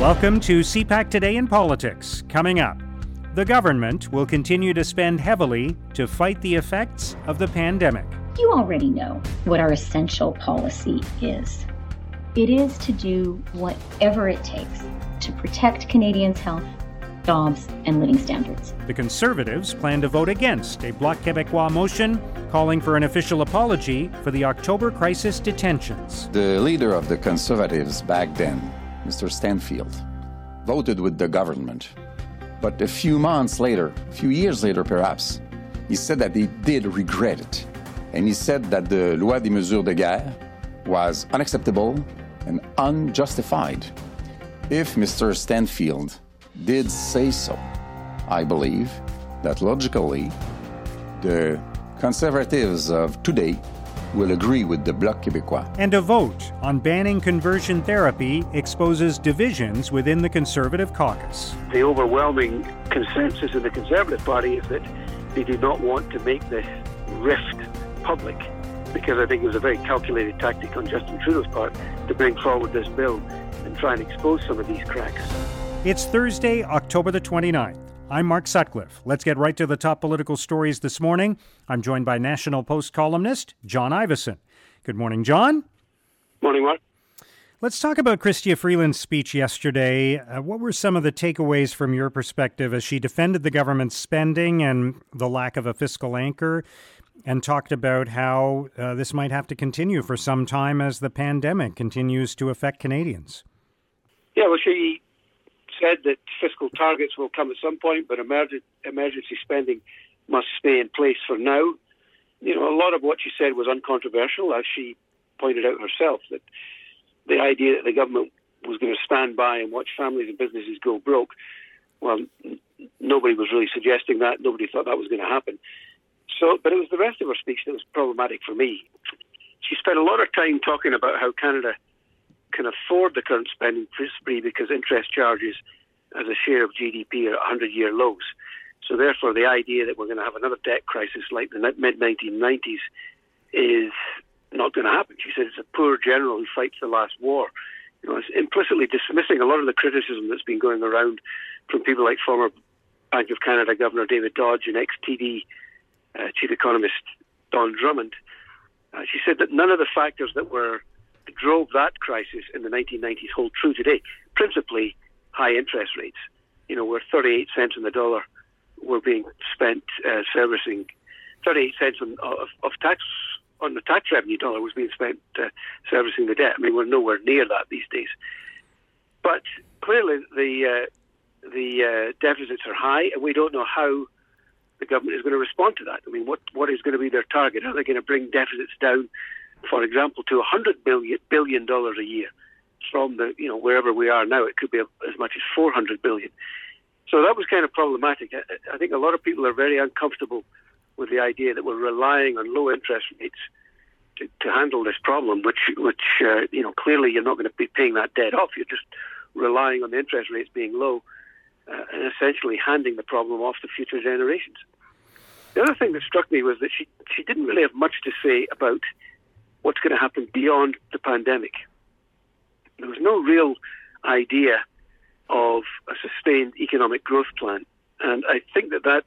Welcome to CPAC Today in Politics. Coming up, the government will continue to spend heavily to fight the effects of the pandemic. You already know what our essential policy is it is to do whatever it takes to protect Canadians' health, jobs, and living standards. The Conservatives plan to vote against a Bloc Québécois motion calling for an official apology for the October crisis detentions. The leader of the Conservatives back then, Mr. Stanfield, voted with the government. But a few months later, a few years later perhaps, he said that he did regret it. And he said that the Loi des mesures de guerre was unacceptable and unjustified. If Mr. Stanfield did say so, I believe that logically the conservatives of today will agree with the Bloc Québécois. And a vote on banning conversion therapy exposes divisions within the Conservative caucus. The overwhelming consensus in the Conservative Party is that they do not want to make this rift public because I think it was a very calculated tactic on Justin Trudeau's part to bring forward this bill and try and expose some of these cracks. It's Thursday, October the 29th. I'm Mark Sutcliffe. Let's get right to the top political stories this morning. I'm joined by National Post columnist John Ivison. Good morning, John. Morning, Mark. Let's talk about Chrystia Freeland's speech yesterday. Uh, what were some of the takeaways from your perspective as she defended the government's spending and the lack of a fiscal anchor and talked about how uh, this might have to continue for some time as the pandemic continues to affect Canadians? Yeah, well, she said that fiscal targets will come at some point, but emergency spending must stay in place for now. You know, a lot of what she said was uncontroversial, as she pointed out herself, that the idea that the government was going to stand by and watch families and businesses go broke, well, nobody was really suggesting that. Nobody thought that was going to happen. So, but it was the rest of her speech that was problematic for me. She spent a lot of time talking about how Canada can afford the current spending spree because interest charges as a share of GDP are 100 year lows. So, therefore, the idea that we're going to have another debt crisis like the mid 1990s is not going to happen. She said it's a poor general who fights the last war. You know, it's implicitly dismissing a lot of the criticism that's been going around from people like former Bank of Canada Governor David Dodge and ex TD uh, Chief Economist Don Drummond. Uh, she said that none of the factors that were drove that crisis in the 1990s hold true today. Principally, high interest rates. You know, where 38 cents on the dollar were being spent uh, servicing 38 cents on, of, of, tax on the tax revenue dollar was being spent uh, servicing the debt. I mean, we're nowhere near that these days. But clearly, the uh, the uh, deficits are high, and we don't know how the government is going to respond to that. I mean, what what is going to be their target? Are they going to bring deficits down, for example, to 100 billion billion dollars a year? From the you know wherever we are now. It could be as much as 400 billion. So that was kind of problematic. I, think a lot of people are very uncomfortable with the idea that we're relying on low interest rates to, to handle this problem, which which uh, you know clearly you're not going to be paying that debt off. You're just relying on the interest rates being low uh, and essentially handing the problem off to future generations. The other thing that struck me was that she she didn't really have much to say about what's going to happen beyond the pandemic. There was no real idea of a sustained economic growth plan. And I think that that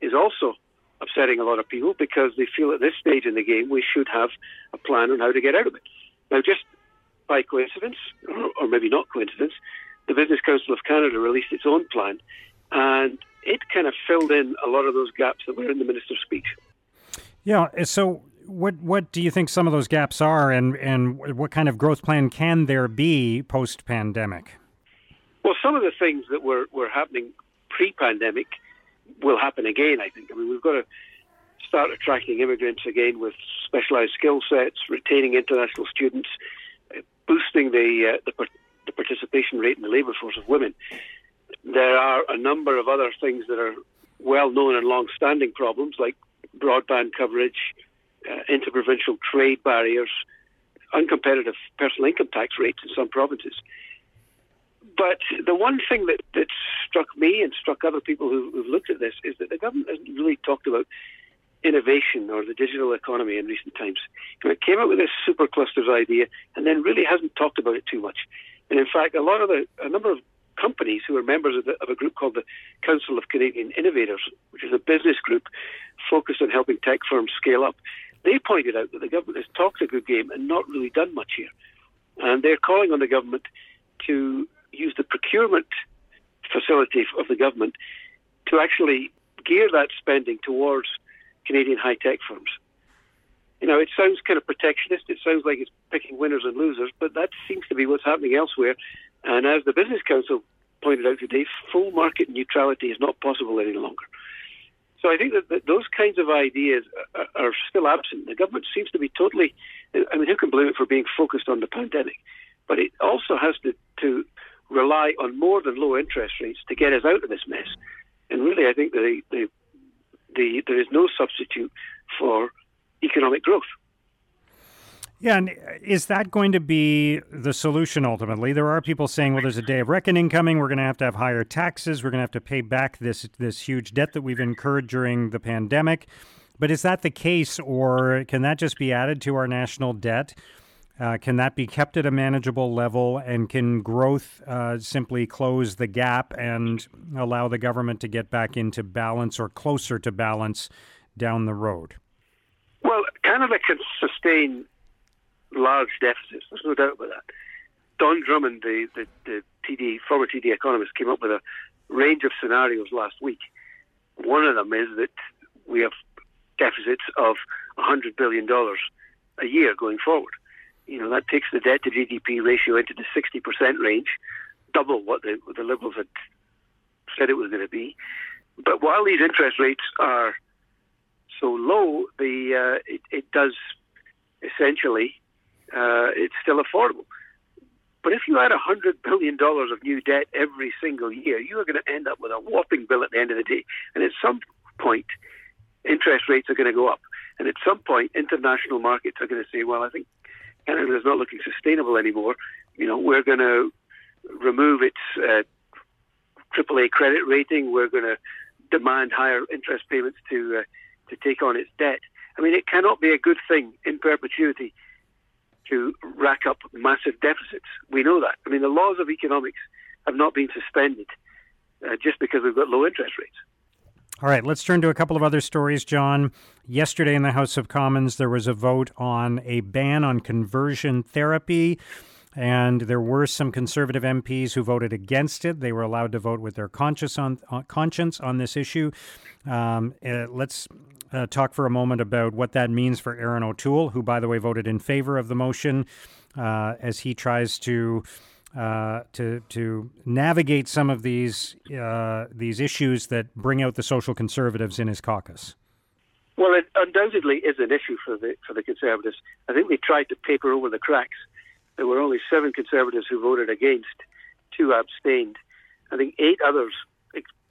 is also upsetting a lot of people because they feel at this stage in the game we should have a plan on how to get out of it. Now, just by coincidence, or, maybe not coincidence, the Business Council of Canada released its own plan, and it kind of filled in a lot of those gaps that were in the minister's speech. Yeah. So what what do you think some of those gaps are, and and what kind of growth plan can there be post pandemic? Well, some of the things that were were happening pre pandemic will happen again. I think. I mean, we've got to start attracting immigrants again with specialized skill sets, retaining international students, boosting the, uh, the the participation rate in the labour force of women. There are a number of other things that are well known and long standing problems like broadband coverage, uh, interprovincial trade barriers, uncompetitive personal income tax rates in some provinces. But the one thing that, that struck me and struck other people who, who've looked at this is that the government hasn't really talked about innovation or the digital economy in recent times. It came up with this super clusters idea and then really hasn't talked about it too much. And in fact, a lot of the, a number of companies who are members of, the, of, a group called the Council of Canadian Innovators, which is a business group focused on helping tech firms scale up. They pointed out that the government has talked a good game and not really done much here. And they're calling on the government to use the procurement facility of the government to actually gear that spending towards Canadian high tech firms. You know, it sounds kind of protectionist. It sounds like it's picking winners and losers, but that seems to be what's happening elsewhere. And as the Business Council pointed out today, full market neutrality is not possible any longer. So I think that, that those kinds of ideas are, are, still absent. The government seems to be totally, I mean, who can blame it for being focused on the pandemic? But it also has to, to rely on more than low interest rates to get us out of this mess. And really, I think the, the, the, there is no substitute for economic growth. Yeah, and is that going to be the solution ultimately? There are people saying, well, there's a day of reckoning coming. We're going to have to have higher taxes. We're going to have to pay back this this huge debt that we've incurred during the pandemic. But is that the case, or can that just be added to our national debt? Uh, can that be kept at a manageable level, and can growth uh, simply close the gap and allow the government to get back into balance or closer to balance down the road? Well, Canada can sustain large deficits. There's no doubt about that. Don Drummond, the, the, the TD, former TD economist, came up with a range of scenarios last week. One of them is that we have deficits of $100 billion a year going forward. You know, that takes the debt to GDP ratio into the 60% range, double what the, what the Liberals had said it was going to be. But while these interest rates are so low, the uh, it, it does essentially uh, it's still affordable. But if you add $100 billion of new debt every single year, you are going to end up with a whopping bill at the end of the day. And at some point, interest rates are going to go up. And at some point, international markets are going to say, well, I think Canada is not looking sustainable anymore. You know, we're going to remove its uh, AAA credit rating. We're going to demand higher interest payments to uh, to take on its debt. I mean, it cannot be a good thing in perpetuity to rack up massive deficits. We know that. I mean, the laws of economics have not been suspended uh, just because we've got low interest rates. All right, let's turn to a couple of other stories, John. Yesterday in the House of Commons, there was a vote on a ban on conversion therapy. And there were some conservative MPs who voted against it. They were allowed to vote with their conscience on, uh, conscience on this issue. Um, uh, let's uh, talk for a moment about what that means for Erin O'Toole, who, by the way, voted in favor of the motion uh, as he tries to. Uh, to to navigate some of these uh, these issues that bring out the social conservatives in his caucus. Well, it undoubtedly is an issue for the for the conservatives. I think they tried to paper over the cracks. There were only seven conservatives who voted against, two abstained. I think eight others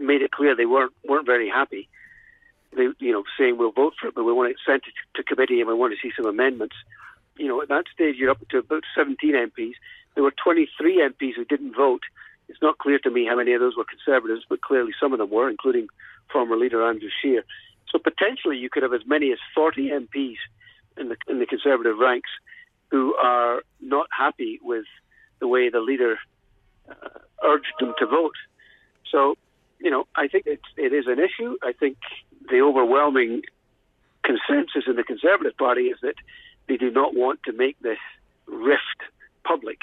made it clear they weren't weren't very happy they, you know, saying we'll vote for it, but we want it sent to, to committee and we want to see some amendments. You know, at that stage, you're up to about 17 MPs. There were 23 MPs who didn't vote. It's not clear to me how many of those were Conservatives, but clearly some of them were, including former leader Andrew Scheer. So potentially, you could have as many as 40 MPs in the in the Conservative ranks who are not happy with the way the leader uh, urged them to vote. So, you know, I think it's, it is an issue. I think the overwhelming consensus in the Conservative Party is that they do not want to make this rift public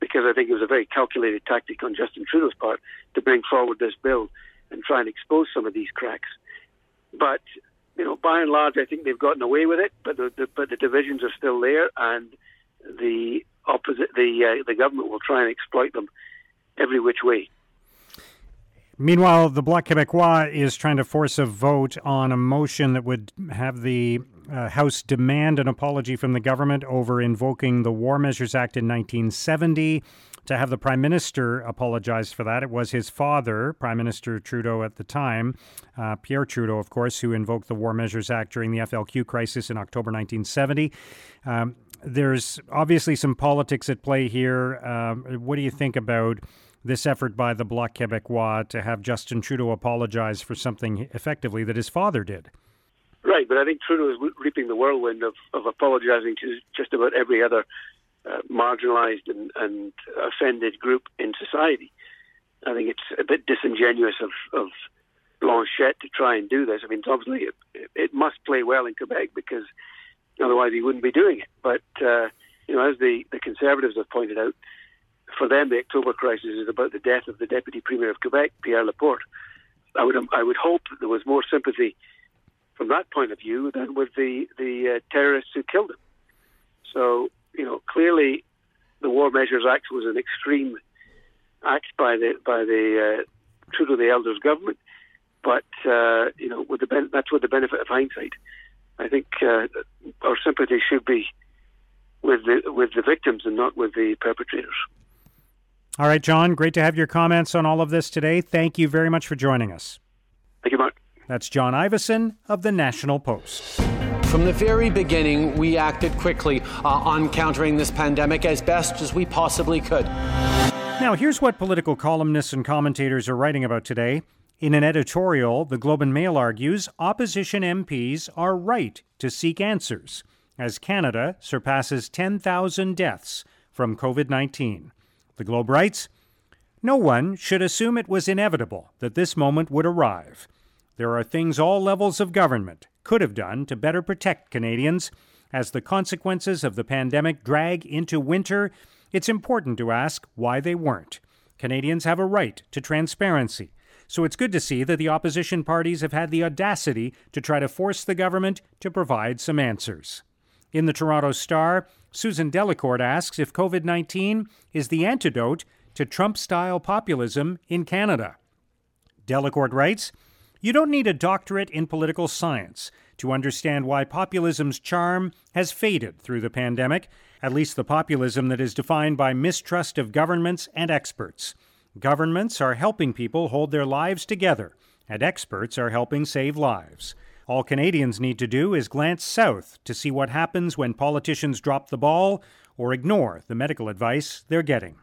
because I think it was a very calculated tactic on Justin Trudeau's part to bring forward this bill and try and expose some of these cracks. But you know, by and large, I think they've gotten away with it. But the, the but the divisions are still there, and the opposite the uh, the government will try and exploit them every which way. Meanwhile, the Bloc Québécois is trying to force a vote on a motion that would have the uh, House demand an apology from the government over invoking the War Measures Act in 1970. To have the Prime Minister apologize for that. It was his father, Prime Minister Trudeau at the time, uh, Pierre Trudeau, of course, who invoked the War Measures Act during the FLQ crisis in October 1970. Um, there's obviously some politics at play here. Um, what do you think about this effort by the Bloc Québécois to have Justin Trudeau apologize for something effectively that his father did. Right, but I think Trudeau is reaping the whirlwind of, of apologizing to just about every other uh, marginalized and, and, offended group in society. I think it's a bit disingenuous of, of Blanchet to try and do this. I mean, obviously, it, it must play well in Quebec because otherwise he wouldn't be doing it. But, uh, you know, as the, the Conservatives have pointed out, for them, the October crisis is about the death of the Deputy Premier of Quebec, Pierre Laporte. I would, I would hope there was more sympathy from that point of view than with the, the uh, terrorists who killed him. So, you know, clearly the War Measures Act was an extreme act by the by the uh, Trudeau the Elders government, but uh, you know, with the ben- that's with the benefit of hindsight. I think uh, our sympathy should be with the with the victims and not with the perpetrators. All right, John, great to have your comments on all of this today. Thank you very much for joining us. Thank you, Mark. That's John Ivison of the National Post. From the very beginning, we acted quickly uh, on countering this pandemic as best as we possibly could. Now, here's what political columnists and commentators are writing about today. In an editorial, the Globe and Mail argues opposition MPs are right to seek answers as Canada surpasses 10,000 deaths from COVID 19. The Globe writes No one should assume it was inevitable that this moment would arrive. There are things all levels of government could have done to better protect Canadians. As the consequences of the pandemic drag into winter, it's important to ask why they weren't. Canadians have a right to transparency. So it's good to see that the opposition parties have had the audacity to try to force the government to provide some answers. In the Toronto Star, Susan Delacourt asks if COVID 19 is the antidote to Trump style populism in Canada. Delacourt writes You don't need a doctorate in political science to understand why populism's charm has faded through the pandemic, at least the populism that is defined by mistrust of governments and experts. Governments are helping people hold their lives together, and experts are helping save lives. All Canadians need to do is glance south to see what happens when politicians drop the ball or ignore the medical advice they're getting.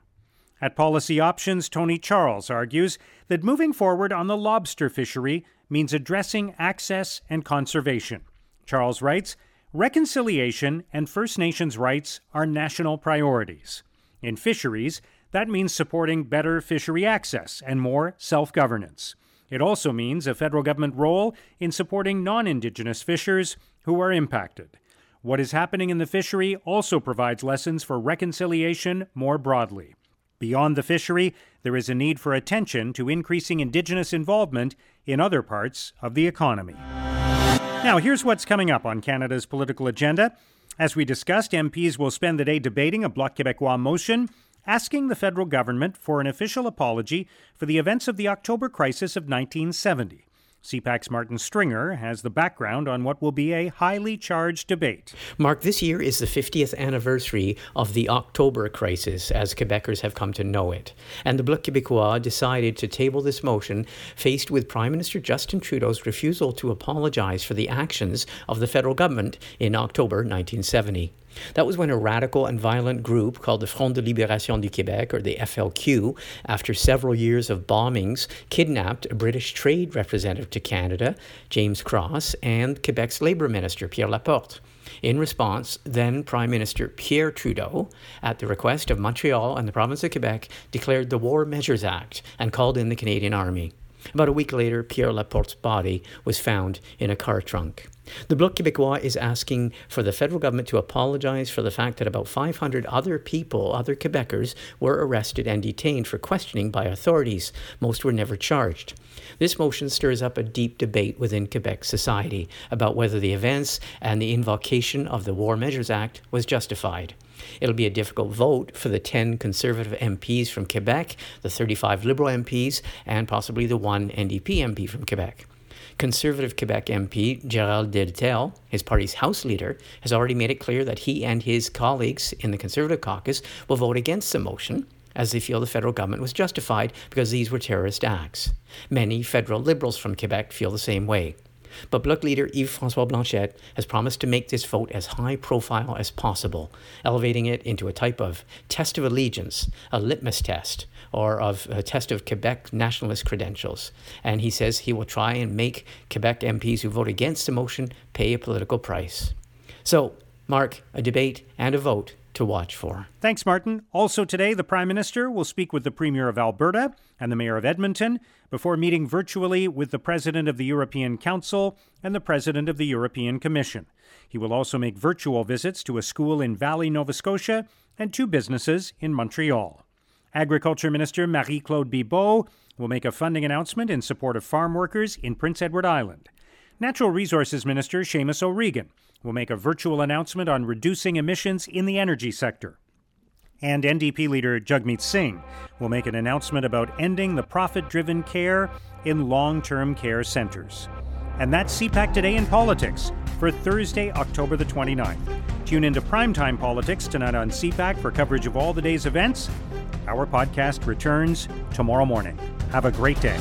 At Policy Options, Tony Charles argues that moving forward on the lobster fishery means addressing access and conservation. Charles writes Reconciliation and First Nations rights are national priorities. In fisheries, that means supporting better fishery access and more self governance. It also means a federal government role in supporting non Indigenous fishers who are impacted. What is happening in the fishery also provides lessons for reconciliation more broadly. Beyond the fishery, there is a need for attention to increasing Indigenous involvement in other parts of the economy. Now, here's what's coming up on Canada's political agenda. As we discussed, MPs will spend the day debating a Bloc Québécois motion asking the federal government for an official apology for the events of the October crisis of 1970. CPAC's Martin Stringer has the background on what will be a highly charged debate. Mark, this year is the 50th anniversary of the October crisis, as Quebecers have come to know it. And the Bloc Québécois decided to table this motion faced with Prime Minister Justin Trudeau's refusal to apologize for the actions of the federal government in October 1970. That was when a radical and violent group called the Front de Libération du Québec, or the FLQ, after several years of bombings, kidnapped a British trade representative to Canada, James Cross, and Quebec's Labour Minister, Pierre Laporte. In response, then Prime Minister Pierre Trudeau, at the request of Montreal and the province of Quebec, declared the War Measures Act and called in the Canadian Army. About a week later, Pierre Laporte's body was found in a car trunk. The Bloc Québécois is asking for the federal government to apologize for the fact that about 500 other people, other Quebecers, were arrested and detained for questioning by authorities. Most were never charged. This motion stirs up a deep debate within Quebec society about whether the events and the invocation of the War Measures Act was justified. It'll be a difficult vote for the 10 Conservative MPs from Quebec, the 35 Liberal MPs, and possibly the one NDP MP from Quebec. Conservative Quebec MP Gérard Deltell, his party's House leader, has already made it clear that he and his colleagues in the Conservative caucus will vote against the motion as they feel the federal government was justified because these were terrorist acts. Many federal liberals from Quebec feel the same way. But Bloc leader Yves-François Blanchet has promised to make this vote as high profile as possible, elevating it into a type of test of allegiance, a litmus test, or of a test of Quebec nationalist credentials. And he says he will try and make Quebec MPs who vote against the motion pay a political price. So, Mark, a debate and a vote to watch for. Thanks, Martin. Also today, the Prime Minister will speak with the Premier of Alberta and the Mayor of Edmonton before meeting virtually with the President of the European Council and the President of the European Commission. He will also make virtual visits to a school in Valley, Nova Scotia, and two businesses in Montreal. Agriculture Minister Marie-Claude Bibeau will make a funding announcement in support of farm workers in Prince Edward Island. Natural Resources Minister Seamus O'Regan will make a virtual announcement on reducing emissions in the energy sector. And NDP leader Jagmeet Singh will make an announcement about ending the profit driven care in long term care centers. And that's CPAC Today in Politics for Thursday, October the 29th. Tune into Primetime Politics tonight on CPAC for coverage of all the day's events. Our podcast returns tomorrow morning. Have a great day.